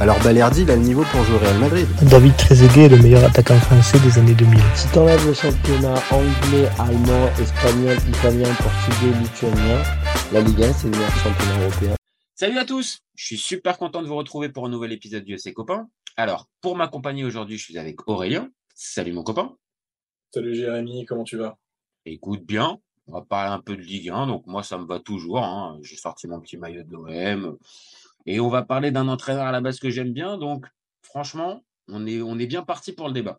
alors Balerdi, il a le niveau pour jouer au Real Madrid. David Trezeguet est le meilleur attaquant français des années 2000. Si t'enlèves le championnat anglais, allemand, espagnol, italien, portugais, lituanien, la Ligue 1, c'est le meilleur championnat européen. Salut à tous, je suis super content de vous retrouver pour un nouvel épisode du EC Copain. Alors, pour m'accompagner aujourd'hui, je suis avec Aurélien. Salut mon copain. Salut Jérémy, comment tu vas? Écoute bien, on va parler un peu de Ligue 1, donc moi ça me va toujours. Hein. J'ai sorti mon petit maillot de l'OM. Et on va parler d'un entraîneur à la base que j'aime bien. Donc, franchement, on est, on est bien parti pour le débat.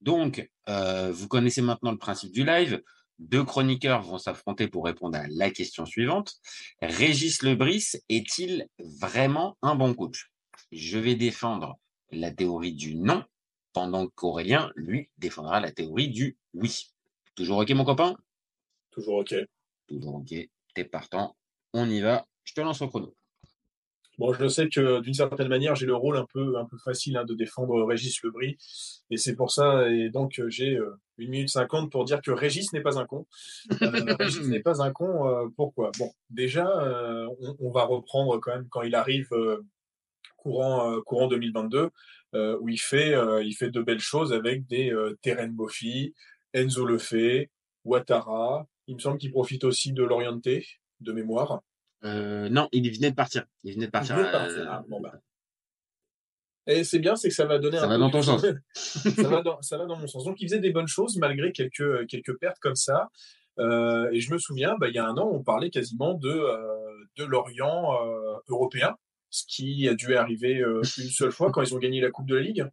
Donc, euh, vous connaissez maintenant le principe du live. Deux chroniqueurs vont s'affronter pour répondre à la question suivante. Régis Lebris est-il vraiment un bon coach? Je vais défendre la théorie du non, pendant qu'Aurélien, lui, défendra la théorie du oui. Toujours OK, mon copain? Toujours OK. Toujours OK. T'es partant. On y va. Je te lance au chrono. Bon, je sais que d'une certaine manière, j'ai le rôle un peu, un peu facile hein, de défendre Régis Lebris. Et c'est pour ça, et donc j'ai euh, une minute cinquante pour dire que Régis n'est pas un con. Euh, Régis n'est pas un con. Euh, pourquoi? Bon, déjà, on, va reprendre quand même quand il arrive courant, courant 2022, où il fait, il fait de belles choses avec des Terren Bofi, Enzo Lefebvre, Ouattara. Il me semble qu'il profite aussi de l'orienté, de mémoire. Euh, non, il venait de partir. Il venait de partir. Euh, ah, bon, bah. Et c'est bien, c'est que ça va donner ça un va dans ton sens. ça, va dans, ça va dans mon sens. Donc, il faisait des bonnes choses malgré quelques, quelques pertes comme ça. Euh, et je me souviens, bah, il y a un an, on parlait quasiment de, euh, de l'Orient euh, européen, ce qui a dû arriver euh, une seule fois quand ils ont gagné la Coupe de la Ligue.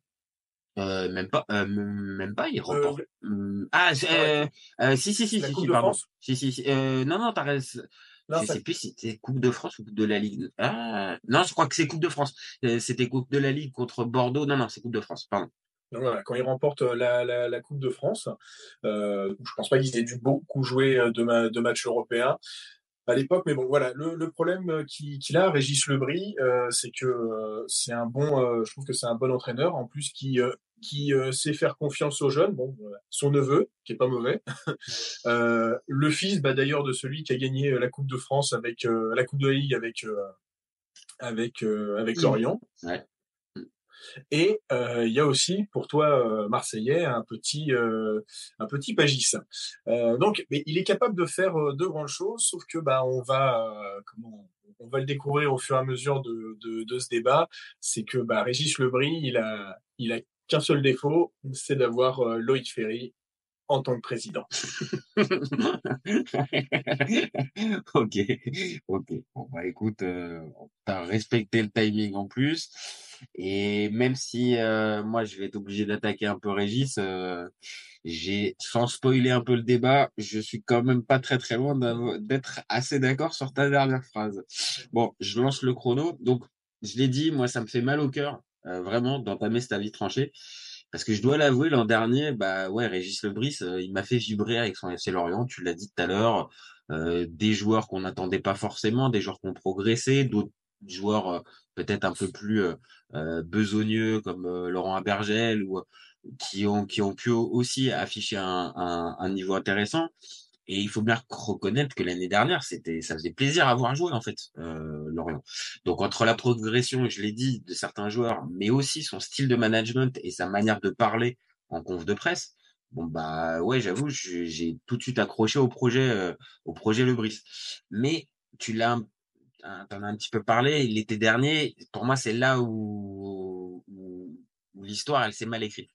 Euh, même pas, euh, même pas, il remporte. Euh, ah, si, si, si, la si, Coupe si, de pardon. France. Si, si, si. non, non, t'as raison. Non, je ça- sais plus si c'était Coupe de France ou Coupe de la Ligue. Ah, non, je crois que c'est Coupe de France. Euh, C'était Coupe de la Ligue contre Bordeaux. Non, non, c'est Coupe de France. Pardon. Donc voilà, quand ils remportent la, la, la Coupe de France, euh, je pense pas qu'ils aient dû beaucoup jouer euh, de, ma, de matchs européens à l'époque, mais bon, voilà, le, le problème qu'il qu'il a, Régis Lebris, euh, c'est que euh, c'est un bon, euh, je trouve que c'est un bon entraîneur, en plus qui euh, qui euh, sait faire confiance aux jeunes. Bon, voilà. son neveu, qui est pas mauvais, euh, le fils, bah, d'ailleurs, de celui qui a gagné la Coupe de France avec euh, la Coupe de la Ligue avec euh, avec euh, avec Mmh. Lorient. Ouais. Et euh, il y a aussi pour toi euh, Marseillais un petit euh, un petit Pagis. Donc, mais il est capable de faire de grandes choses, sauf que bah on va comment on va le découvrir au fur et à mesure de, de, de ce débat, c'est que bah, Régis Lebris, il a il a qu'un seul défaut, c'est d'avoir euh, Loïc Ferry en tant que président. ok, ok. Bon, bah écoute, euh, t'as respecté le timing en plus. Et même si euh, moi je vais être obligé d'attaquer un peu Régis, euh, j'ai, sans spoiler un peu le débat, je suis quand même pas très très loin d'être assez d'accord sur ta dernière phrase. Bon, je lance le chrono. Donc, je l'ai dit, moi ça me fait mal au cœur, euh, vraiment, d'entamer cette avis tranché. Parce que je dois l'avouer, l'an dernier, bah ouais, Régis Lebris, euh, il m'a fait vibrer avec son FC Lorient. Tu l'as dit tout à l'heure, euh, des joueurs qu'on n'attendait pas forcément, des joueurs qui ont progressé, d'autres joueurs euh, peut-être un peu plus besogneux comme Laurent Abergel ou qui ont qui ont pu aussi afficher un niveau intéressant. Et il faut bien reconnaître que l'année dernière, c'était, ça faisait plaisir à voir jouer en fait, euh, Lorient. Donc entre la progression, je l'ai dit, de certains joueurs, mais aussi son style de management et sa manière de parler en conf de presse, bon bah ouais, j'avoue, j'ai tout de suite accroché au projet, euh, au projet Lebris. Mais tu l'as, t'en as un petit peu parlé l'été dernier. Pour moi, c'est là où, où, l'histoire elle s'est mal écrite.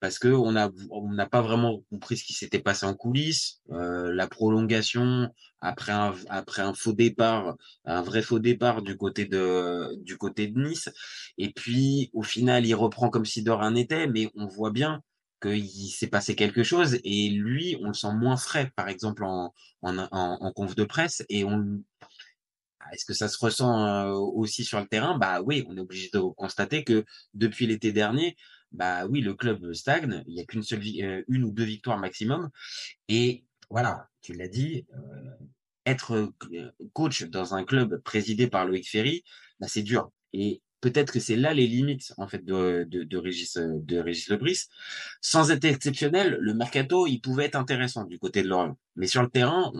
Parce que on a on n'a pas vraiment compris ce qui s'était passé en coulisses, euh, la prolongation après un après un faux départ, un vrai faux départ du côté de du côté de Nice, et puis au final il reprend comme si de rien n'était, mais on voit bien qu'il s'est passé quelque chose. Et lui on le sent moins frais par exemple en en, en, en conf de presse. Et on est-ce que ça se ressent aussi sur le terrain? Bah oui, on est obligé de constater que depuis l'été dernier, bah oui, le club stagne. Il y a qu'une seule, une ou deux victoires maximum. Et voilà, tu l'as dit, être coach dans un club présidé par Loïc Ferry, bah, c'est dur. Et peut-être que c'est là les limites en fait de, de, Régis de Régis Lebris. Sans être exceptionnel, le mercato il pouvait être intéressant du côté de Lorient, mais sur le terrain,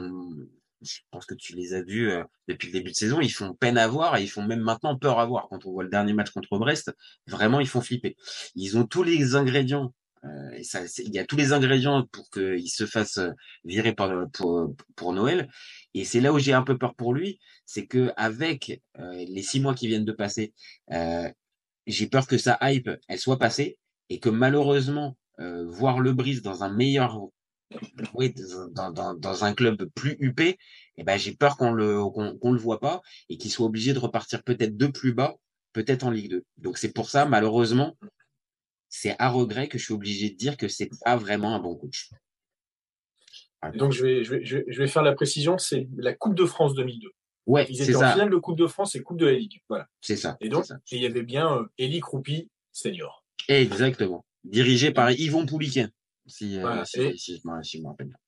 je pense que tu les as vus euh, depuis le début de saison, ils font peine à voir et ils font même maintenant peur à voir. Quand on voit le dernier match contre Brest, vraiment ils font flipper. Ils ont tous les ingrédients euh, ça, il y a tous les ingrédients pour qu'il se fasse euh, virer pour, pour, pour Noël. Et c'est là où j'ai un peu peur pour lui, c'est que avec euh, les six mois qui viennent de passer, euh, j'ai peur que sa hype, elle soit passée et que malheureusement, euh, voir le brise dans un meilleur, oui, dans, dans, dans un club plus huppé, eh ben j'ai peur qu'on le qu'on le voit pas et qu'il soit obligé de repartir peut-être de plus bas, peut-être en Ligue 2. Donc c'est pour ça, malheureusement, c'est à regret que je suis obligé de dire que c'est pas vraiment un bon coach. Donc je vais, je, vais, je vais faire la précision, c'est la Coupe de France 2002. Ouais, Ils étaient en finale de Coupe de France et Coupe de la Ligue. Voilà. C'est ça. Et donc, ça. il y avait bien euh, Eli Croupi, senior. Exactement. Dirigé par Yvon Pouliquin, si, voilà. euh, si, et, si, si, si je me rappelle bien.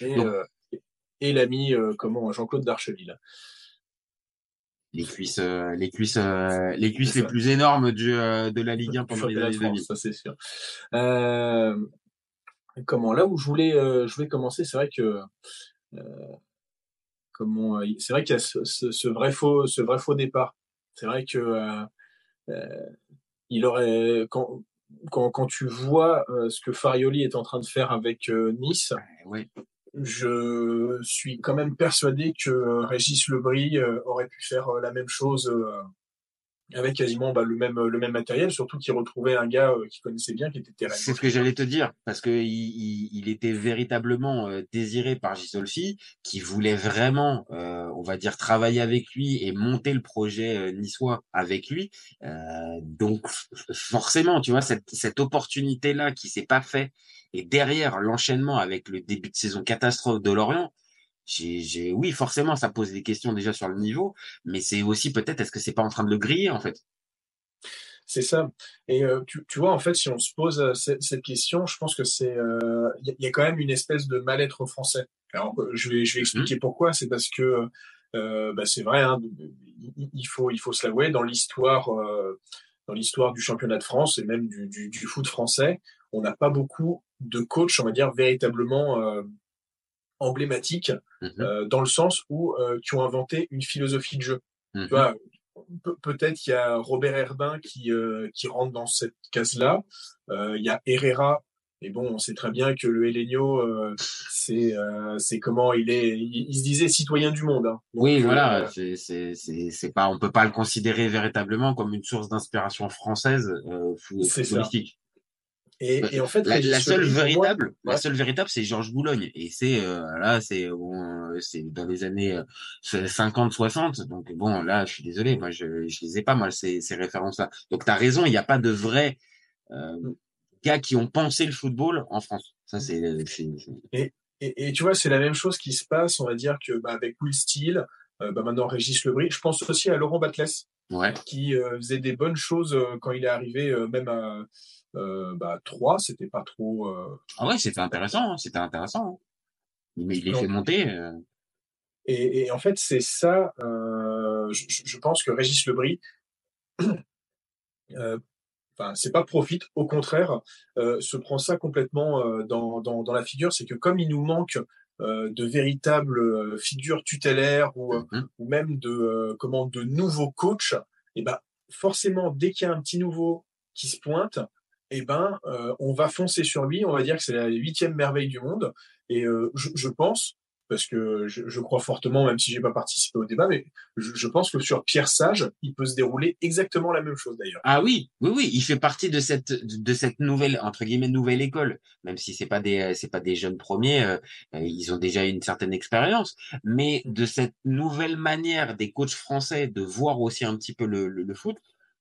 Et, euh, et l'ami, euh, comment, Jean-Claude Darcheville. Les cuisses, les cuisses, les cuisses les plus énormes du, de la Ligue 1 pendant les années 2000. Ça, c'est sûr. comment, là où je voulais, je voulais commencer, c'est vrai que comment c'est vrai qu'il y a ce, ce, ce, vrai faux ce vrai faux départ c'est vrai que euh, il aurait quand, quand quand tu vois euh, ce que Farioli est en train de faire avec Nice oui. je suis quand même persuadé que Régis Lebris aurait pu faire la même chose avec quasiment bah, le même le même matériel, surtout qu'il retrouvait un gars euh, qui connaissait bien, qui était terrain. C'est ce que j'allais te dire, parce que il, était véritablement euh, désiré par Gisolfi, qui voulait vraiment, euh, on va dire, travailler avec lui et monter le projet euh, niçois avec lui. Donc forcément, tu vois, cette, cette opportunité là qui s'est pas fait, et derrière l'enchaînement avec le début de saison catastrophe de Lorient, j'ai, oui, forcément, ça pose des questions déjà sur le niveau, mais c'est aussi peut-être, est-ce que c'est pas en train de le griller, en fait? C'est ça. Et euh, tu, tu, vois, en fait, si on se pose euh, cette, cette question, je pense que c'est, il euh, y, y, a quand même une espèce de mal-être français. Alors, je vais, je vais expliquer mmh. pourquoi. C'est parce que, bah, c'est vrai, hein, il faut, il faut se l'avouer, dans l'histoire, dans l'histoire du championnat de France et même du, du, du foot français, on n'a pas beaucoup de coachs, on va dire, véritablement emblématiques mmh. euh, dans le sens où euh, qui ont inventé une philosophie de jeu. Tu vois, pe peut-être il y a Robert Herbin qui euh, qui rentre dans cette case-là. Il y a Herrera. Et bon, on sait très bien que le Helenio, c'est c'est comment il est. Il, il, se disait citoyen du monde. Hein. Donc, oui, voilà. c'est c'est c'est pas. On peut pas le considérer véritablement comme une source d'inspiration française euh, footballistique. Et, et, en fait, la, la seule véritable, moi, la seule véritable, c'est Georges Boulogne. Et c'est euh, là, c'est dans les années 50, 60. Donc bon, là, je suis désolé, moi, je je les ai pas moi ces, ces références-là. Donc t'as raison, il n'y a pas de vrais euh, gars qui ont pensé le football en France. Ça c'est. Et, et, et, tu vois, c'est la même chose qui se passe. On va dire que bah, avec Will Steele, euh, bah, maintenant Régis Lebris. Je pense aussi à Laurent Batles, ouais. qui euh, faisait des bonnes choses quand il est arrivé, même à euh, bah, 3, c'était pas trop. Euh... Ah ouais, c'était intéressant, hein, c'était intéressant. Mais il est fait monter. Euh... Et, et, en fait, c'est ça. Je, je, pense que Régis Lebris, enfin, c'est pas profite, au contraire, se prend ça complètement dans, dans, dans la figure. C'est que comme il nous manque euh, de véritables figures tutélaires ou, mm -hmm. ou même de comment de nouveaux coachs, et ben forcément, dès qu'il y a un petit nouveau qui se pointe, eh ben, euh, on va foncer sur lui. On va dire que c'est la huitième merveille du monde. Et euh, je, pense, parce que je, crois fortement, même si j'ai pas participé au débat, mais je, pense que sur Pierre Sage, il peut se dérouler exactement la même chose d'ailleurs. Ah oui, oui, oui, il fait partie de cette de cette nouvelle entre guillemets nouvelle école, même si c'est pas des pas des jeunes premiers, euh, ils ont déjà une certaine expérience, mais de cette nouvelle manière des coachs français de voir aussi un petit peu le foot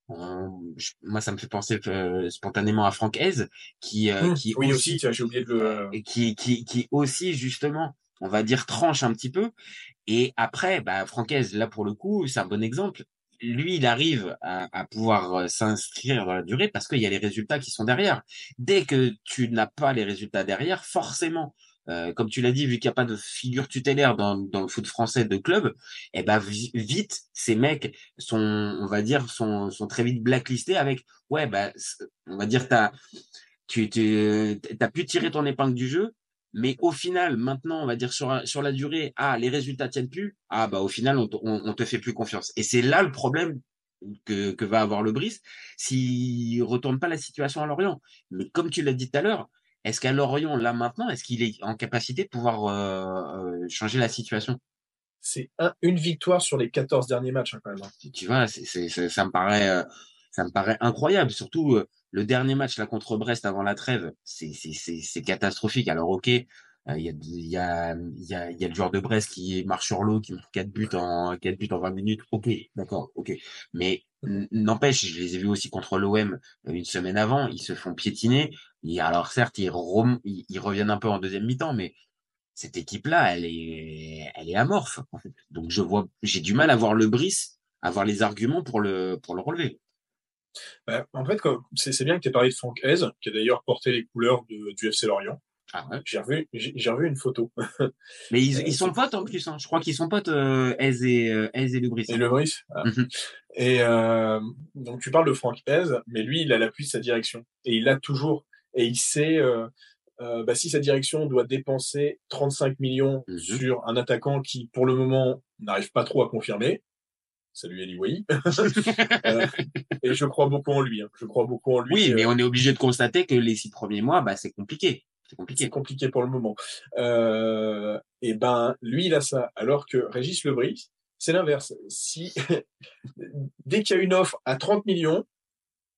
euh, je, moi, ça me fait penser euh, spontanément à Franck Hez, qui, euh, mmh, qui oui aussi, aussi j'ai oublié de le... qui, qui, qui aussi justement, on va dire tranche un petit peu. Et après, bah, Franck Hez, là pour le coup, c'est un bon exemple. Lui, il arrive à, à pouvoir s'inscrire dans la durée parce qu'il y a les résultats qui sont derrière. Dès que tu n'as pas les résultats derrière, forcément, euh, comme tu l'as dit, vu qu'il n'y a pas de figure tutélaire dans, dans le foot français de club, eh ben vite, ces mecs sont, on va dire, sont, sont très vite blacklistés avec, ouais, bah, on va dire, t'as, tu, tu as pu tirer ton épingle du jeu, mais au final, maintenant, on va dire sur, sur la durée, ah, les résultats tiennent plus, ah, bah, au final, on, on, te fait plus confiance. Et c'est là le problème que, que va avoir le Brice s'il retourne pas la situation à Lorient. Mais comme tu l'as dit tout à l'heure, est-ce qu'à Lorient, là maintenant, est-ce qu'il est en capacité de pouvoir euh, euh, changer la situation? C'est un, une victoire sur les 14 derniers matchs, hein, quand même. Hein. Tu vois, c'est, c'est, ça me paraît, euh, ça me paraît incroyable. Surtout le dernier match là contre Brest avant la trêve, c'est, c'est, c'est, c'est catastrophique. Alors ok, il y, a, y, a, y, a, y a le joueur de Brest qui marche sur l'eau, qui marque 4 buts en 4 buts en 20 minutes. Ok, d'accord, ok. Mais n'empêche, je les ai vus aussi contre l'OM une semaine avant, ils se font piétiner alors certes, ils, ils, reviennent un peu en deuxième mi-temps, mais cette équipe-là, elle est, elle est amorphe. En fait. Donc je vois, j'ai du mal à voir le Brice, à voir les arguments pour le, pour le relever. Bah, en fait, c'est bien que tu aies parlé de Franck Hez, qui a d'ailleurs porté les couleurs de, du FC Lorient. Ah ouais. J'ai revu, une photo. Mais ils, ils sont potes en plus. Hein. Je crois qu'ils sont potes euh, et euh, et le Brice. Et le Brice. Ah. Mhm. Et euh, donc tu parles de Franck Hez, mais lui, il a l'appui de sa direction et il l'a toujours et il sait euh, euh, bah, si sa direction doit dépenser 35 millions mmh sur un attaquant qui, pour le moment, n'arrive pas trop à confirmer. Salut Eli Wai. euh, et je crois beaucoup en lui. Hein. Je crois beaucoup en lui. Oui, mais on est obligé de constater que les six premiers mois, bah, c'est compliqué. C'est compliqué. C'est compliqué pour le moment. Euh, et ben, lui, il a ça. Alors que Régis Lebris, c'est l'inverse. Si dès qu'il y a une offre à 30 millions,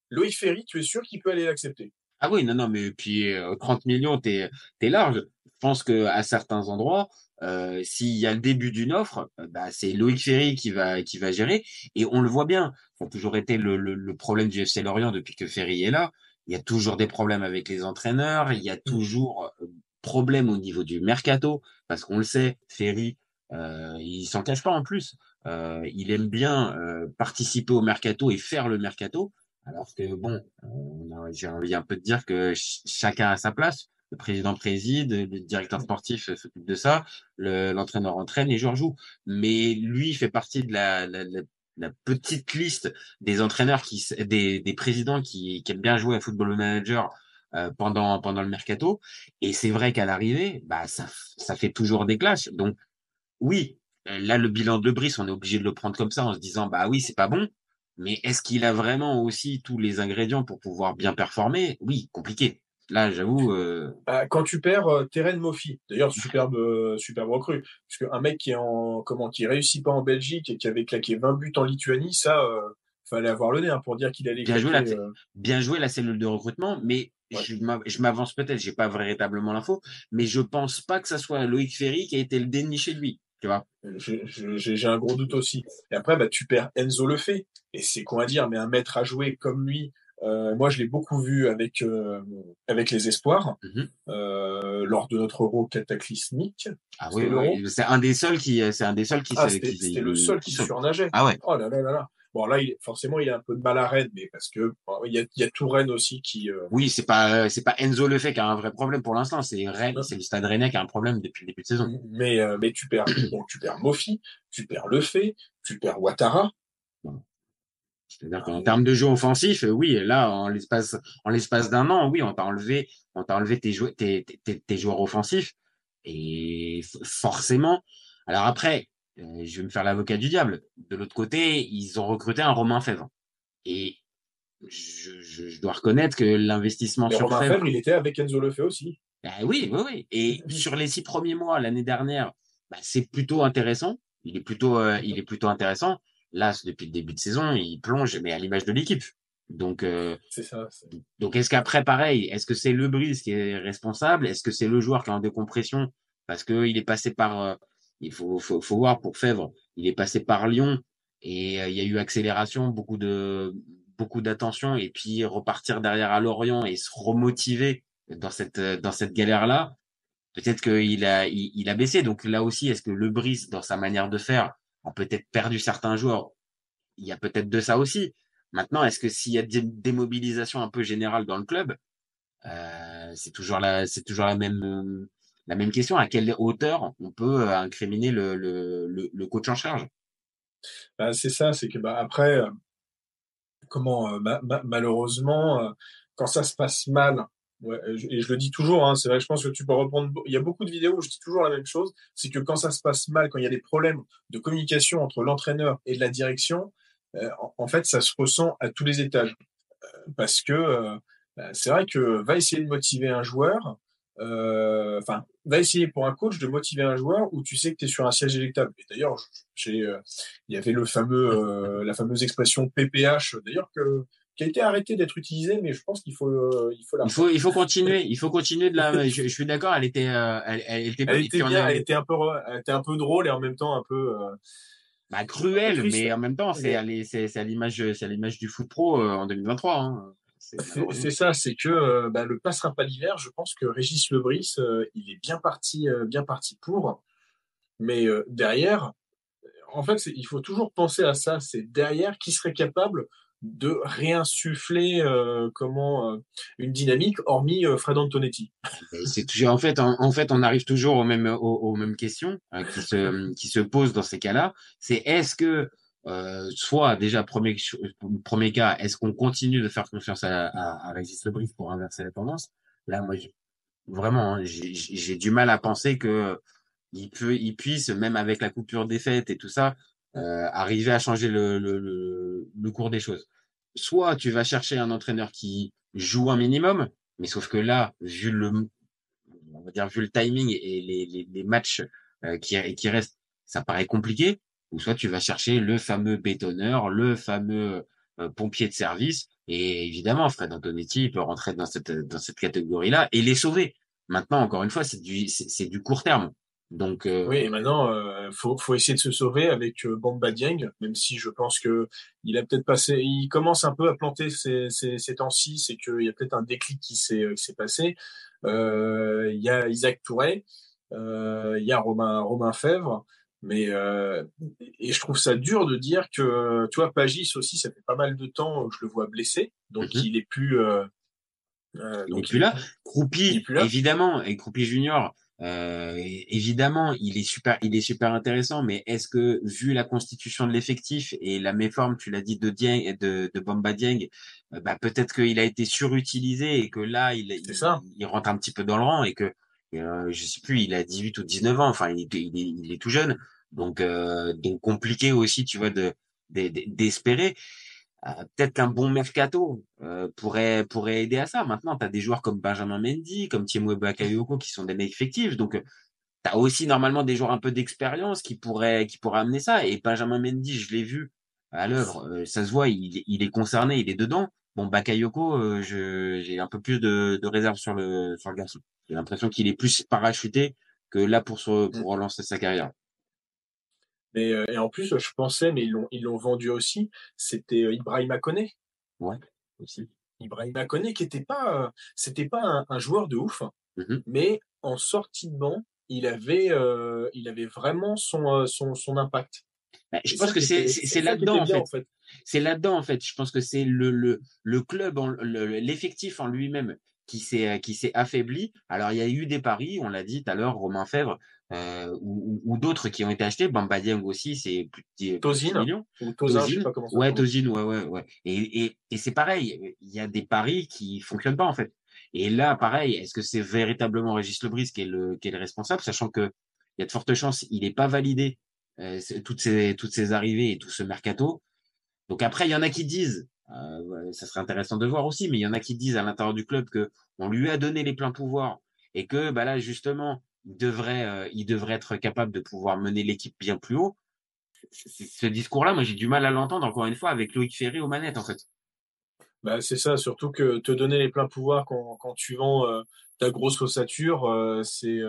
Loïc Ferry, tu es sûr qu'il peut aller l'accepter? Ah oui, non, non, mais puis 30 euh, millions, t'es es large. Je pense que à certains endroits, euh, s'il y a le début d'une offre, euh, bah, c'est Loïc Ferry qui va qui va gérer. Et on le voit bien. Ça a toujours été le, le, le problème du FC Lorient depuis que Ferry est là. Il y a toujours des problèmes avec les entraîneurs. Il y a mmh. toujours problème au niveau du mercato parce qu'on le sait, Ferry, euh, il s'en cache pas en plus. Euh, il aime bien participer au mercato et faire le mercato. Alors que bon, j'ai envie un peu de dire que chacun a sa place. Le président préside, le directeur sportif s'occupe de ça, l'entraîneur entraîne, les joueurs jouent. Mais lui fait partie de la, la, la, petite liste des entraîneurs qui, des, des présidents qui, qui aiment bien jouer à football manager euh, pendant pendant le mercato. Et c'est vrai qu'à l'arrivée, bah ça ça fait toujours des clashs. Donc oui, là le bilan de Brice, on est obligé de le prendre comme ça en se disant bah oui c'est pas bon. Mais est-ce qu'il a vraiment aussi tous les ingrédients pour pouvoir bien performer? Oui, compliqué. Là, j'avoue. Euh... Bah, quand tu perds euh, Terren Moffi, d'ailleurs superbe, euh, superbe recrue, parce qu'un mec qui est en comment, qui réussit pas en Belgique et qui avait claqué 20 buts en Lituanie, ça, euh, fallait avoir le nez hein, pour dire qu'il allait. Bien joué la, euh, bien joué la cellule de recrutement, mais je m'avance peut-être, j'ai pas véritablement l'info, mais je pense pas que ça soit Loïc Ferry qui a été le déniché de lui. Tu vois J'ai un gros doute aussi. Et après, bah, tu perds Enzo Lefebvre. Et c'est quoi à dire, mais un maître à jouer comme lui, euh, moi, je l'ai beaucoup vu avec euh, avec les espoirs mm-hmm. euh, lors de notre Euro cataclysmique. Ah oui, c'est un des seuls qui, c'est un des seuls qui. Ah, c'était le seul qui, surnageait. Ah ouais. Oh là là là là. Bon là, il, forcément, il a un peu de mal à Rennes, mais parce que il y a, il y a Touraine aussi qui. Euh... Oui, c'est pas c'est pas Enzo Lefebvre qui a un vrai problème pour l'instant, c'est Rennes, c'est le Stade Rennais qui a un problème depuis le début de saison. Mais euh, mais tu perds donc tu perds Mofi, tu perds Lefebvre, tu perds Ouattara. C'est-à-dire qu'en termes de jeu offensif, euh, oui, là, en l'espace, en l'espace d'un an, oui, on t'a enlevé, on t'a enlevé tes, jou tes, tes, tes, joueurs offensifs. Et forcément, alors après, euh, je vais me faire l'avocat du diable. De l'autre côté, ils ont recruté un Romain Fèvre. Et je, je, je dois reconnaître que l'investissement sur Romain Fèvre, il était avec Enzo Lefebvre aussi. Bah oui, oui, oui. Et sur les six premiers mois l'année dernière, bah, c'est plutôt intéressant. Il est plutôt, euh, il est plutôt intéressant. Là, depuis le début de saison, il plonge, mais à l'image de l'équipe. Donc, euh, c'est ça. Donc, est-ce qu'après, pareil, est-ce que c'est le Brise qui est responsable? Est-ce que c'est le joueur qui est en décompression? Parce qu'il est passé par, euh, il faut, voir pour Fèvre, il est passé par Lyon et euh, il y a eu accélération, beaucoup de, beaucoup d'attention et puis repartir derrière à Lorient et se remotiver dans cette, dans cette galère-là. Peut-être qu'il a, il, a baissé. Donc là aussi, est-ce que le Brise, dans sa manière de faire, a peut-être perdu certains joueurs? Il y a peut-être de ça aussi. Maintenant, est-ce que s'il y a des démobilisation un peu générale dans le club, euh, c'est toujours la, c'est toujours la même, la même question, à quelle hauteur on peut incriminer le, coach en charge? Bah, C'est ça, c'est que bah, après, comment malheureusement, quand ça se passe mal, et je le dis toujours, hein, c'est vrai, je pense que tu peux reprendre. Il y a beaucoup de vidéos où je dis toujours la même chose, c'est que quand ça se passe mal, quand il y a des problèmes de communication entre l'entraîneur et la direction, en fait, ça se ressent à tous les étages. parce que bah, c'est vrai que va essayer de motiver un joueur, euh, enfin, va essayer pour un coach de motiver un joueur où tu sais que tu es sur un siège électable. Et d'ailleurs, j'ai, euh, il y avait le fameux, euh, la fameuse expression PPH, d'ailleurs que qui a été arrêtée d'être utilisée, mais je pense qu'il faut, il faut la. Il faut, il faut continuer, il faut continuer de la. je, suis d'accord, elle était, elle, elle, était, elle était bien, elle était un peu, elle était un peu drôle et en même temps un peu. Bah, cruelle, mais en même temps, c'est, c'est, c'est à l'image, c'est à l'image du foot pro en 2023. Hein. C'est ça, c'est que euh, bah, le passera pas l'hiver. Je pense que Régis Lebris, euh, il est bien parti, euh, bien parti pour. Mais derrière, en fait, il faut toujours penser à ça. C'est derrière qui serait capable de réinsuffler comment une dynamique, hormis Fred Antonetti. C'est toujours en fait, en, fait, on arrive toujours aux mêmes aux, mêmes questions qui se qui se posent dans ces cas-là. C'est est-ce que euh, soit déjà premier premier cas, est-ce qu'on continue de faire confiance à, à, à Régis Lebris pour inverser la tendance? Là, moi, vraiment, hein, j'ai du mal à penser que il peut, il puisse, même avec la coupure des fêtes et tout ça, euh, arriver à changer le, le, le, le, cours des choses. Soit tu vas chercher un entraîneur qui joue un minimum, mais sauf que là, vu le, on va dire vu le timing et les, les, les matchs euh, qui, qui restent, ça paraît compliqué ou soit tu vas chercher le fameux bétonneur, le fameux euh, pompier de service. Et évidemment, Fred Antonetti peut rentrer dans cette, dans cette catégorie-là et les sauver. Maintenant, encore une fois, c'est du, c'est, du court terme. Donc euh... oui, et maintenant euh, faut faut essayer de se sauver avec euh, Bamba Dieng, même si je pense que il a peut-être passé, il commence un peu à planter ces, ces, ces temps-ci, c'est qu'il y a peut-être un déclic qui s'est qui s'est passé. Euh, il y a Isaac Touré, il y a Romain Romain Fèvre. Mais euh, et je trouve ça dur de dire que tu vois Pagis aussi ça fait pas mal de temps que je le vois blessé donc mhm. il est plus euh, euh, donc il est plus là Croupi évidemment et Croupi Junior euh, évidemment il est super il est super intéressant mais est-ce que vu la constitution de l'effectif et la méforme tu l'as dit de Dieng de de Bamba Dieng euh, bah peut-être qu'il a été surutilisé et que là il il, il, rentre un petit peu dans le rang et que euh, je sais plus, il a 18 ou 19 ans, enfin il il est, il est tout jeune. Donc, euh, donc compliqué aussi, tu vois, de d'espérer. Euh, peut-être qu'un bon mercato euh, pourrait pourrait aider à ça. Maintenant, tu as des joueurs comme Benjamin Mendy, comme Thiemo Bakayoko qui sont des mecs effectifs. Donc, tu as aussi normalement des joueurs un peu d'expérience qui pourraient qui pourraient amener ça. Et Benjamin Mendy, je l'ai vu à l'œuvre, ça se voit, il, il, est concerné, il est dedans. Bon, Bakayoko, je j'ai un peu plus de, de réserve sur le sur le garçon. J'ai l'impression qu'il est plus parachuté que là pour se, pour relancer sa carrière. Mais, euh, et en plus, je pensais, mais ils l'ont, ils l'ont vendu aussi, c'était euh, Ibrahim Kone. Ouais, aussi. Ibrahim Kone qui était pas, euh, c'était pas un, joueur de ouf, mmh mais en sortie de banc, il avait, il avait vraiment son, son, son impact. Bah, je pense que c'est, c'est, là-dedans, en fait. en fait. C'est là-dedans, en fait. Je pense que c'est le, le, le club, l'effectif en lui-même qui s'est qui s'est affaibli. Alors il y a eu des paris, on l'a dit tout à l'heure, Romain Fèvre euh, ou, ou d'autres qui ont été achetés. Bamba Dieng aussi, c'est plus de Tozine, millions. Ou Tozin, je sais pas comment ça ouais, Tozine, ouais, ouais, ouais. Et, et, et c'est pareil, il y a des paris qui fonctionnent pas en fait. Et là, pareil, est-ce que c'est véritablement Régis Lebris qui est le qui est le responsable, sachant que il y a de fortes chances, il n'est pas validé euh, toutes ces toutes ces arrivées et tout ce mercato. Donc après, il y en a qui disent euh, ça serait intéressant de voir aussi, mais il y en a qui disent à l'intérieur du club que on lui a donné les pleins pouvoirs et que bah là justement il devrait euh, il devrait être capable de pouvoir mener l'équipe bien plus haut. Ce discours-là, moi j'ai du mal à l'entendre encore une fois avec Loïc Ferré aux manettes en fait. Bah, c'est ça, surtout que te donner les pleins pouvoirs quand, quand tu vends euh, ta grosse ossature, euh, c'est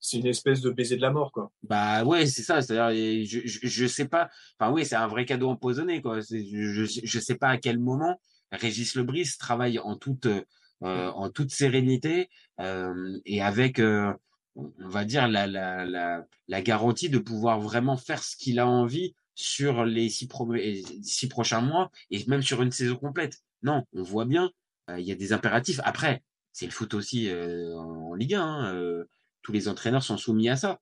c'est une espèce de baiser de la mort, quoi. Bah ouais, c'est ça. C'est-à-dire, je, je, je, sais pas. Enfin oui, c'est un vrai cadeau empoisonné, quoi. Je, je, je sais pas à quel moment Régis Lebris travaille en toute euh, en toute sérénité euh, et avec, euh, on va dire la, la, la, la garantie de pouvoir vraiment faire ce qu'il a envie sur les six, pro six prochains mois et même sur une saison complète. Non, on voit bien, euh, il y a des impératifs. Après, c'est le foot aussi en Ligue 1. Hein, tous les entraîneurs sont soumis à ça.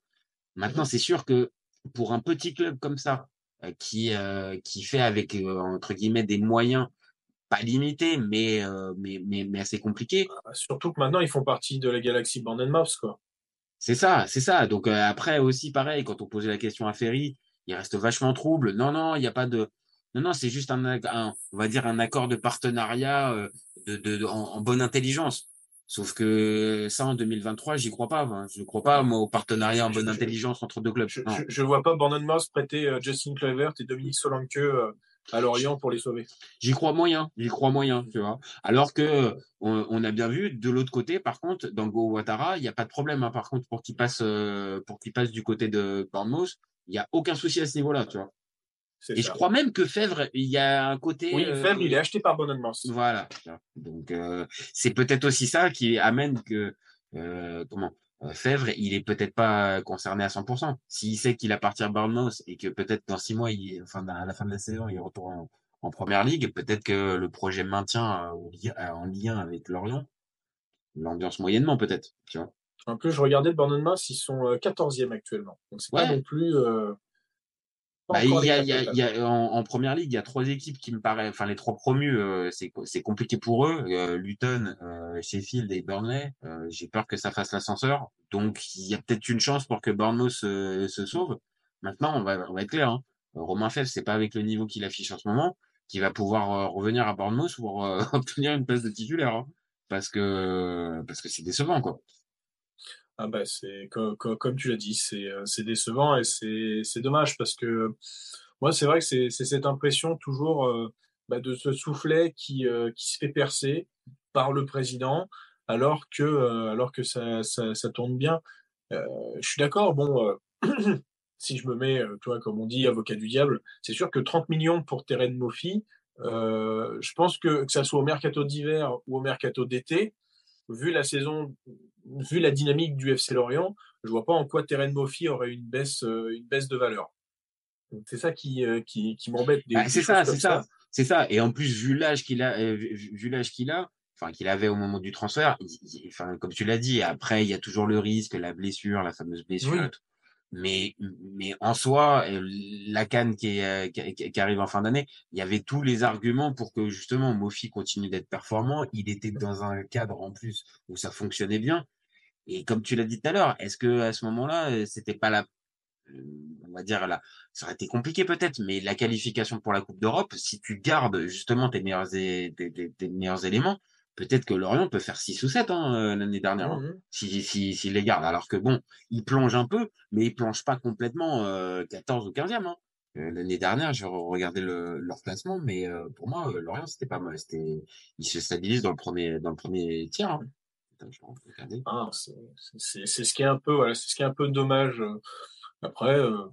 Maintenant, c'est sûr que pour un petit club comme ça, euh, qui euh, qui fait avec euh, entre guillemets des moyens pas limités, mais mais mais mais assez compliqués. Bah, surtout que maintenant ils font partie de la galaxie Mouse, quoi. C'est ça, c'est ça. Donc après aussi pareil, quand on posait la question à Ferry, il reste vachement trouble. Non non, il n'y a pas de non, non, c'est juste un, un, on va dire un accord de partenariat de, de, en, bonne intelligence. Sauf que ça, en 2023, j'y crois pas. Hein. Je ne crois pas, moi, au partenariat en bonne intelligence entre deux clubs. Je ne vois pas Mouse prêter euh, Justin Clavert et Dominique Solanke euh, à Lorient pour les sauver. J'y crois moyen, j'y crois moyen, tu vois. Alors que on, a bien vu de l'autre côté, par contre, dans Go Watara, il n'y a pas de problème. Hein, par contre, pour qu'il passe, euh, pour qu'il passe du côté de Bournemouth, il n'y a aucun souci à ce niveau-là, tu vois. Et je crois même que Fèvre, il y a un côté. Oui, euh, Fèvre, il est acheté par Bonnement. Voilà. Donc euh, c'est peut-être aussi ça qui amène que comment Fèvre, il est peut-être pas concerné à 100%. S'il sait qu'il appartient à Bournemouth et que peut-être dans six mois, il, enfin à la fin de la saison, il retourne en, première ligue, peut-être que le projet maintient en lien avec Lorient, l'ambiance moyennement peut-être, tu vois. En plus, je regardais le Bournemouth, ils sont 14e actuellement. Donc c'est pas non plus. Bah, il y a, y a, y a en, première ligue, il y a trois équipes qui me paraissent, enfin les trois promus, euh, c'est compliqué pour eux. Euh, Luton, euh, Sheffield et Burnley. Euh, J'ai peur que ça fasse l'ascenseur. Donc il y a peut-être une chance pour que Bournemouth se, se sauve. Maintenant, on va, on va être clair. Hein. Romain Fèvre, c'est pas avec le niveau qu'il affiche en ce moment qu'il va pouvoir revenir à Bournemouth pour obtenir une place de titulaire, hein. parce que parce que c'est décevant quoi. Ah bah c'est comme, tu l'as dit, c'est euh, décevant et c'est dommage parce que moi c'est vrai que c'est cette impression toujours euh, bah, de ce soufflet qui euh, qui se fait percer par le président alors que alors que ça, ça tourne bien. je suis d'accord. Bon, si je me mets, toi comme on dit, avocat du diable, c'est sûr que 30 millions pour Terren Mofi, je pense que que ça soit au mercato d'hiver ou au mercato d'été, vu la saison vu la dynamique du FC Lorient, je vois pas en quoi Terren Moffi aurait une baisse, euh, une baisse de valeur. C'est ça qui, euh, qui, qui m'embête. Bah, c'est ça, c'est ça, c'est ça. Et en plus, vu l'âge qu'il a, euh, vu l'âge qu'il a, enfin qu'il avait au moment du transfert, enfin comme tu l'as dit, après il y a toujours le risque, la blessure, la fameuse blessure. Mais mais en soi, la canne qui, est, qui, arrive en fin d'année, il y avait tous les arguments pour que justement Mofi continue d'être performant. Il était dans un cadre en plus où ça fonctionnait bien. Et comme tu l'as dit tout à l'heure, est-ce que à ce moment-là, euh, c'était pas la, euh, on va dire là, ça aurait été compliqué peut-être, mais la qualification pour la Coupe d'Europe, si tu gardes justement tes meilleurs, tes, meilleurs éléments, peut-être que Lorient peut faire 6 ou 7 hein, euh, l'année dernière, hein, mmh si, si, si les garde. Alors que bon, ils plongent un peu, mais ils plongent pas complètement euh, 14 ou 15e. Hein. L'année dernière, j'ai regardé le, leur classement, mais pour moi, Lorient, c'était pas mal. C'était, ils se stabilisent dans le premier, dans le premier tiers. Hein. Ah, c'est ce qui est un peu, voilà, c'est ce qui est un peu dommage. Euh. Après, euh,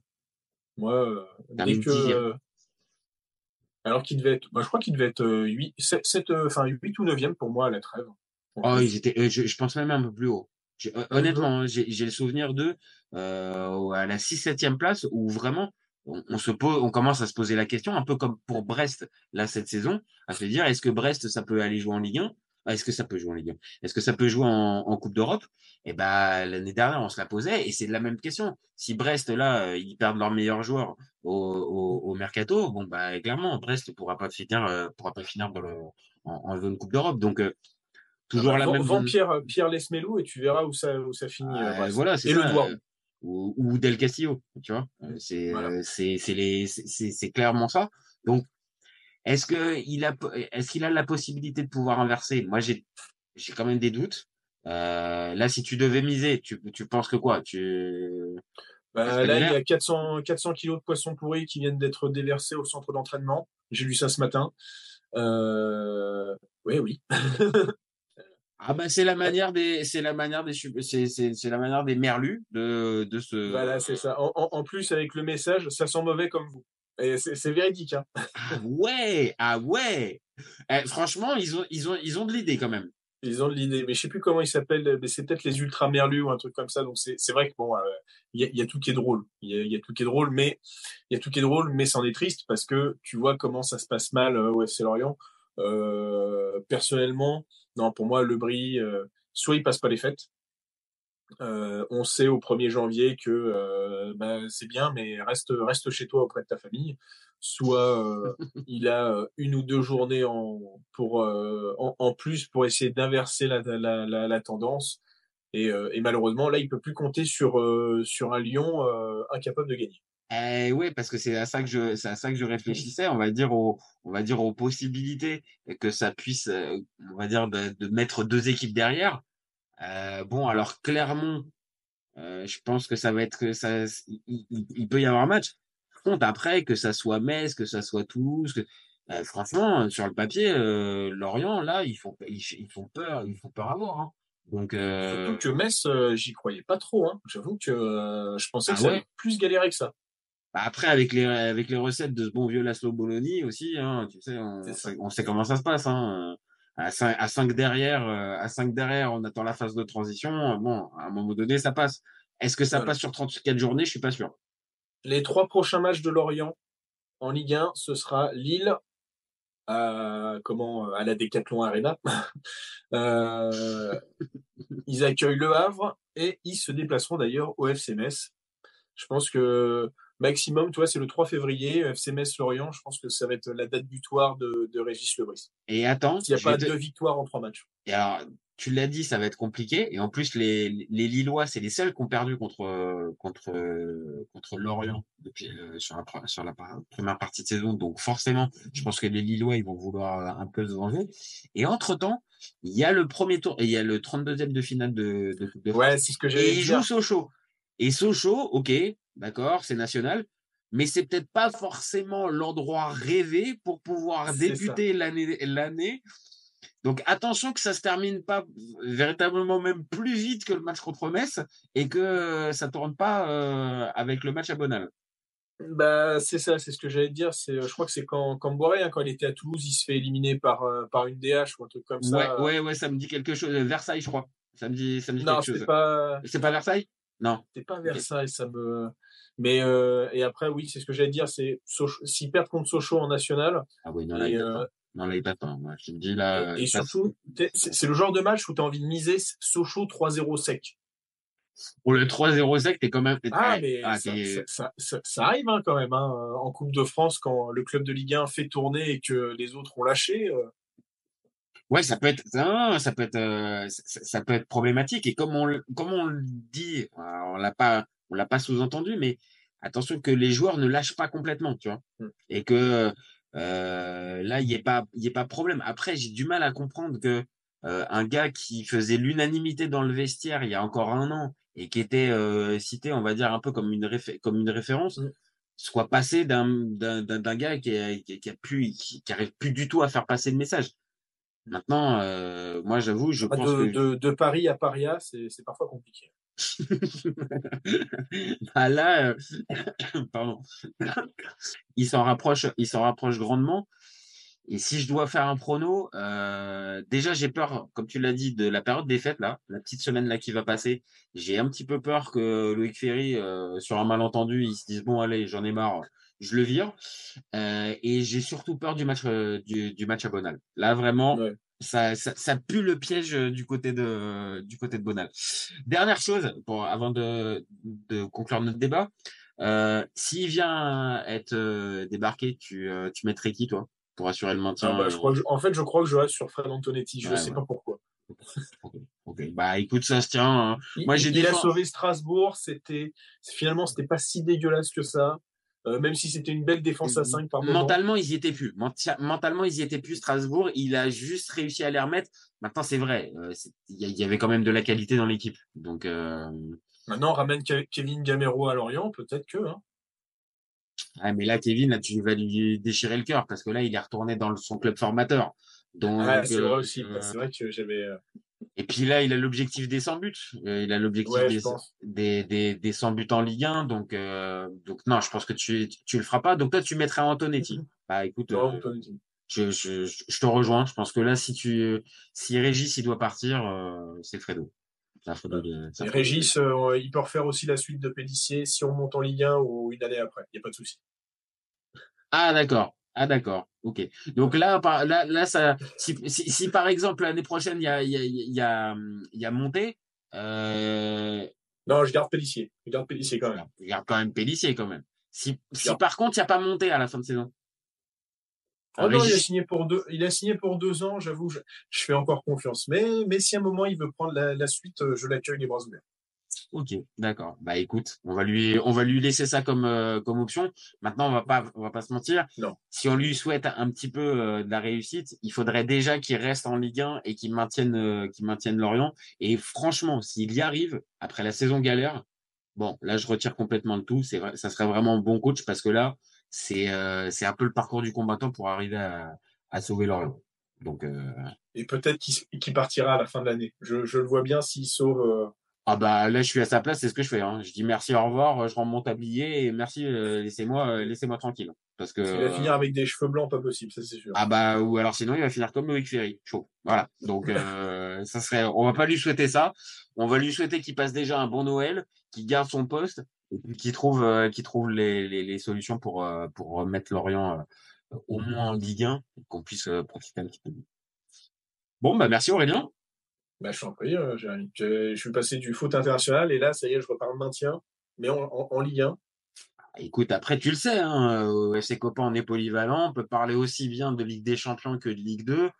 moi, euh, dès que, alors qu'il devait être, moi, je crois qu'il devait être 8, 7, enfin 8 ou 9e pour moi à la trêve. Oh, ils étaient, je, je, pense même un peu plus haut. Honnêtement, hein, j'ai le souvenir d'eux à la 6-7e place où vraiment on, on, se pose, on commence à se poser la question, un peu comme pour Brest là cette saison, à se dire est-ce que Brest ça peut aller jouer en Ligue 1 ah, est-ce que ça peut jouer en Ligue 1 Est-ce que ça peut jouer en, Coupe d'Europe? Eh ben l'année dernière on se la posait et c'est la même question. Si Brest là euh, ils perdent leurs meilleurs joueurs au, mercato, bon bah clairement Brest pourra pas finir euh, pourra pas finir dans le, en, en Coupe d'Europe. Donc euh, toujours ah bah, la même. Vends Pierre Pierre Lesmelou et tu verras où ça où ça finit. Ah, voilà c'est ça. Le ou, ou, Del Castillo, tu vois. C'est c'est c'est les c'est c'est clairement ça. Donc est-ce que il a, est-ce qu'il a la possibilité de pouvoir inverser? Moi, j'ai, j'ai quand même des doutes. Euh, là, si tu devais miser, tu, tu penses que quoi? Tu bah, là, il y a 400, 400 kilos de poissons pourris qui viennent d'être déversés au centre d'entraînement. J'ai lu ça ce matin. Euh... Oui, oui. ah bah c'est la manière des, c'est la manière des, c'est, c'est, c'est la manière des merlus de, de ce. Voilà, c'est ça. En, en, en, plus, avec le message, ça sent mauvais comme vous. Et c'est véridique. Hein. Ah ouais, ah ouais. Eh, franchement, ils ont, ils ont, ils ont de l'idée quand même. Ils ont l'idée, mais je sais plus comment ils s'appellent, mais c'est peut-être les ultra merlus ou un truc comme ça. Donc c'est vrai que bon, euh, il y, a, tout qui est drôle. Il y a, tout qui est drôle, mais il y a tout qui est drôle, mais c'en est triste parce que tu vois comment ça se passe mal euh, au FC Lorient. Euh, personnellement, non, pour moi, le Brie, soit il passe pas les fêtes, Euh, on sait au 1er janvier que euh, bah, c'est bien, mais reste, reste chez toi auprès de ta famille. Soit euh, il a une ou deux journées en, pour, en, en, plus pour essayer d'inverser la, la, la, la, tendance. Et, et, malheureusement, là, il peut plus compter sur, sur un Lyon incapable de gagner. Eh oui, parce que c'est à ça que je, c'est à ça que je réfléchissais. On va dire aux, on va dire aux possibilités que ça puisse, on va dire de, de mettre deux équipes derrière. Euh, bon, alors Clermont, euh, je pense que ça va être que ça, il, il, peut y avoir un match. Par contre, après que ça soit Metz, que ça soit Toulouse, que, euh, franchement, sur le papier, euh, Lorient, là, ils font, ils, ils, font peur, ils font peur à voir. Hein. Donc, surtout que Metz, j'y croyais pas trop. Hein. J'avoue que je pensais ah que ça allait plus galérer que ça. Bah après, avec les avec les recettes de ce bon vieux Laszlo Bologna aussi, hein, tu sais, on, on sait comment ça se passe. Hein à 5, à 5 derrière, euh, à 5 derrière, on attend la phase de transition. Bon, à un moment donné, ça passe. Est-ce que ça voilà. passe sur 34 journées? Je suis pas sûr. Les trois prochains matchs de Lorient en Ligue 1, ce sera Lille à comment à la Decathlon Arena. euh, ils accueillent Le Havre et ils se déplaceront d'ailleurs au FC Metz. Je pense que maximum, toi, c'est le 3 février, FC Metz Lorient. Je pense que ça va être la date butoir de, de Régis Lebris. Et attends, s'il n'y a pas te... deux victoires en trois matchs. Et alors, tu l'as dit, ça va être compliqué. Et en plus, les, les Lillois, c'est les seuls qui ont perdu contre contre contre Lorient depuis euh, sur la sur la première partie de saison. Donc forcément, je pense que les Lillois, ils vont vouloir un peu se venger. Et entre temps, il y a le premier tour et il y a le 32e de finale de de, de Ouais, c'est ce que j'ai. Et ils jouent Sochaux. Et Sochaux, ok, d'accord, c'est national, mais c'est peut-être pas forcément l'endroit rêvé pour pouvoir débuter l'année l'année. Donc attention que ça se termine pas véritablement même plus vite que le match contre Metz et que ça tourne pas euh, avec le match à Bonal. Bah c'est ça, c'est ce que j'allais dire. C'est, je crois que c'est quand quand Boiré, hein, quand il était à Toulouse, il se fait éliminer par euh, par une DH ou un truc comme ça. Ouais, ouais, ouais, ça me dit quelque chose. Versailles, je crois. Ça me dit, ça me dit non, quelque chose. Pas... C'est pas Versailles? Non. C'est pas Versailles, ça me. Mais euh, et après, oui, c'est ce que j'allais dire, c'est s'ils perdent contre Sochaux en national. Ah oui, non, là, euh... non, là, il pas je te dis là. Et, et surtout, c'est le genre de match où tu as envie de miser Sochaux 3-0 sec. Pour le 3-0 sec, t'es quand même. Ah, mais ah, ça, ça, ça, ça, arrive hein, quand même hein, en Coupe de France quand le club de Ligue 1 fait tourner et que les autres ont lâché. Euh... Ouais, ça peut être, ça peut être, euh, ça, ça, peut être problématique. Et comme on, comme on le dit, on l'a pas, on l'a pas sous-entendu, mais attention que les joueurs ne lâchent pas complètement, tu vois, mm. et que euh, là, il y ait pas, il pas problème. Après, j'ai du mal à comprendre que euh, un gars qui faisait l'unanimité dans le vestiaire il y a encore un an et qui était euh, cité, on va dire un peu comme une comme une référence, mm. soit passé d'un d'un d'un gars qui a, qui, a pu, qui, qui arrive plus du tout à faire passer le message. Maintenant, euh, moi, j'avoue, je pense de, que de, de Paris à Paria, c'est parfois compliqué. bah là, euh... pardon, il s'en rapproche, il s'en rapproche grandement. Et si je dois faire un prono, euh, déjà j'ai peur, comme tu l'as dit, de la période des fêtes là, la petite semaine là qui va passer. J'ai un petit peu peur que Loïc Ferry, euh, sur un malentendu, il se dise bon allez, j'en ai marre, je le vire. Euh, et j'ai surtout peur du match du, du, match à Bonal. Là vraiment, ouais. ça, ça, ça, pue le piège du côté de du côté de Bonal. Dernière chose, pour avant de, de conclure notre débat, euh, s'il vient être débarqué, tu, tu mettrais qui toi? Pour assurer le maintien ah bah, je crois que je, En fait, je crois que je reste sur Fred Antonetti. Je ne ouais, sais ouais. pas pourquoi. Okay. ok, bah écoute, ça se tient. Hein. Il, Moi, j'ai il a sauvé Strasbourg. C'était finalement, c'était pas si dégueulasse que ça. Euh, même si c'était une belle défense à 5 par moment. Mentalement, ils y étaient plus. Mentalement, ils y étaient plus. Strasbourg, il a juste réussi à les remettre. Maintenant, c'est vrai. Euh, il y, y, avait quand même de la qualité dans l'équipe. Donc. Euh... Maintenant, on ramène Kevin Gamero à Lorient, peut-être que. Hein. Ah, mais là, Kevin, là, tu vas lui déchirer le cœur parce que là, il est retourné dans son club formateur. Donc, ah, c'est vrai aussi. Euh, c'est vrai que j'avais. euh, Et puis là, il a l'objectif des 100 buts. Euh, il a l'objectif ouais, des, des, des, des 100 buts en Ligue 1. Donc, euh, donc non, je pense que tu, tu le feras pas. Donc toi, tu mettrais Antonetti. Bah écoute, non, euh, je, je, je, te rejoins. Je pense que là, si tu, si Régis il doit partir, c'est Fredo. De, et Régis, euh, il peut refaire aussi la suite de Pédissier si on monte en Ligue 1 ou une année après. Il n'y a pas de souci. Ah d'accord. Ah d'accord. Ok. Donc là, par, là, là, ça, si, si, si par exemple l'année prochaine il y a, y a, il y a, il y a monté, Euh, Non, je garde Pellissier. Je garde Pellissier quand même. je garde quand même Pellissier quand même. Si, si par contre, il n'y a pas monté à la fin de saison. Ah non, il a signé pour deux, il a signé pour deux ans, j'avoue, je, je fais encore confiance. Mais, mais si à un moment il veut prendre la, la suite, euh, je l'accueille les bras ouverts. Ok, d'accord. Bah écoute, on va lui, on va lui laisser ça comme euh, comme option. Maintenant, on va pas, on va pas se mentir. Non. Si on lui souhaite un petit peu euh, de la réussite, il faudrait déjà qu'il reste en Ligue 1 et qu'il maintienne, euh, qu'il maintienne Lorient. Et franchement, s'il y arrive après la saison galère, bon, là, je retire complètement le tout. C'est vrai, ça serait vraiment un bon coach parce que là, c'est, euh, c'est un peu le parcours du combattant pour arriver à, à sauver Lorient. Donc, euh, Et peut-être qu'il partira à la fin de l'année. Je, je le vois bien s'il sauve. euh, Ah bah là je suis à sa place, c'est ce que je fais. Hein. Je dis merci, au revoir, je rends mon tablier et merci, laissez-moi, laissez-moi tranquille. Parce que Il va finir avec des cheveux blancs, pas possible, ça c'est sûr. ah bah ou alors sinon il va finir comme Loïc Ferry, chaud. Voilà. Donc ça serait, on va pas lui souhaiter ça. On va lui souhaiter qu'il passe déjà un bon Noël, qu'il garde son poste et puis qu'il trouve, euh, qu'il trouve les, les, les solutions pour euh, pour remettre Lorient euh, au moins en Ligue 1, et qu'on puisse profiter un petit peu. Bon bah merci Aurélien. Bah, je t'en prie, euh, Jérémy. Je, suis passé du foot international et là, ça y est, je repars le maintien, mais en, en, en Ligue 1. Écoute, après, tu le sais, hein, au FC Copain, on est polyvalent. On peut parler aussi bien de Ligue des Champions que de Ligue 2.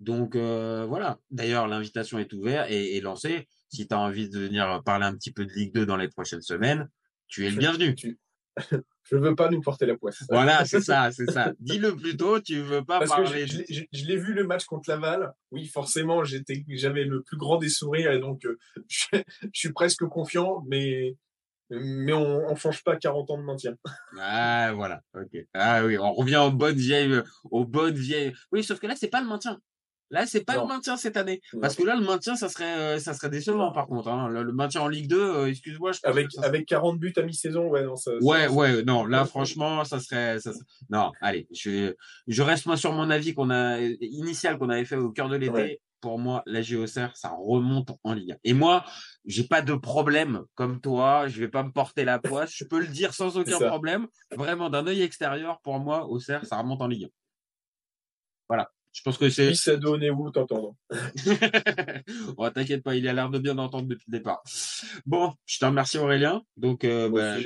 Donc, euh, voilà. D'ailleurs, l'invitation est ouverte et, et lancée. Si tu as envie de venir parler un petit peu de Ligue 2 dans les prochaines semaines, tu es le bienvenu. Tu- je veux pas nous porter la poisse. Voilà, c'est ça, c'est ça. Dis-le plus tôt, tu veux pas Parce que parler. je, je l'ai- je- je l'ai vu le match contre Laval. Oui, forcément, j'étais, j'avais le plus grand des sourires et donc euh, je, je suis presque confiant, mais mais on, on change pas 40 ans de maintien. Ah, voilà. Ok. Ah oui, on revient aux bonnes vieilles, aux bonnes vieilles. Oui, sauf que là, c'est pas le maintien. Là, c'est pas Non. le maintien cette année. Non. Parce que là, le maintien, ça serait, euh, ça serait décevant, par contre. Hein. Le, le maintien en Ligue 2, euh, excuse-moi, je pense Avec ça avec 40 buts à mi-saison, ouais, non, ça. ça- Ouais, ça- ouais, non, là, Ouais, franchement, ça serait, ça serait- non, allez, je, je reste moi sur mon avis qu'on a, initial qu'on avait fait au cœur de l'été. Ouais. Pour moi, la GOCR, ça remonte en Ligue 1. Et moi, j'ai pas de problème comme toi, je vais pas me porter la poisse, je peux le dire sans aucun problème. Vraiment, d'un œil extérieur, pour moi, Auxerre, ça remonte en Ligue 1. Voilà. Je pense que c'est, ça donnait où t'entendre t'inquiète pas, il a l'air de bien entendre depuis le départ. Bon, je te remercie Aurélien. Donc, euh, bah.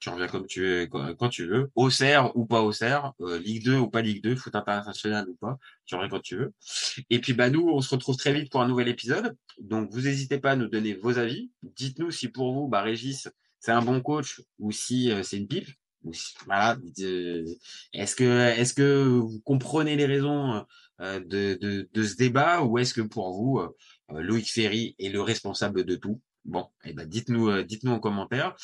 Tu reviens comme tu veux, quand, quand tu veux. Auxerre ou pas Auxerre, euh, Ligue 2 ou pas Ligue 2, foot international ou pas. Tu reviens quand tu veux. Et puis, bah, nous, on se retrouve très vite pour un nouvel épisode. Donc, vous n'hésitez pas à nous donner vos avis. Dites-nous si pour vous, bah, Régis, c'est un bon coach ou si euh, c'est une pipe. Voilà. Est-ce que, est-ce que vous comprenez les raisons euh, de, de, de ce débat ou est-ce que pour vous, euh, Loïc Ferry est le responsable de tout? Bon, eh ben dites-nous, euh, dites-nous en commentaire.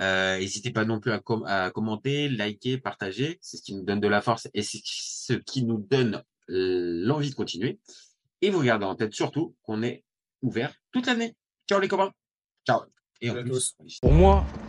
Euh, N'hésitez pas non plus à, com- à commenter, liker, partager. C'est ce qui nous donne de la force et c'est ce qui nous donne l'envie de continuer. Et vous gardez en tête surtout qu'on est ouvert toute l'année. Ciao les copains. Ciao. Et en plus, Pour moi,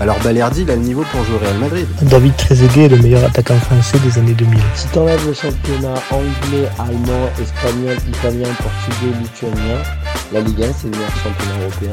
alors Balerdi il a le niveau pour jouer au Real Madrid. David Trezeguet est le meilleur attaquant français des années 2000. Si t'enlèves le championnat anglais, allemand, espagnol, italien, portugais, lituanien, la Ligue 1 c'est le meilleur championnat européen.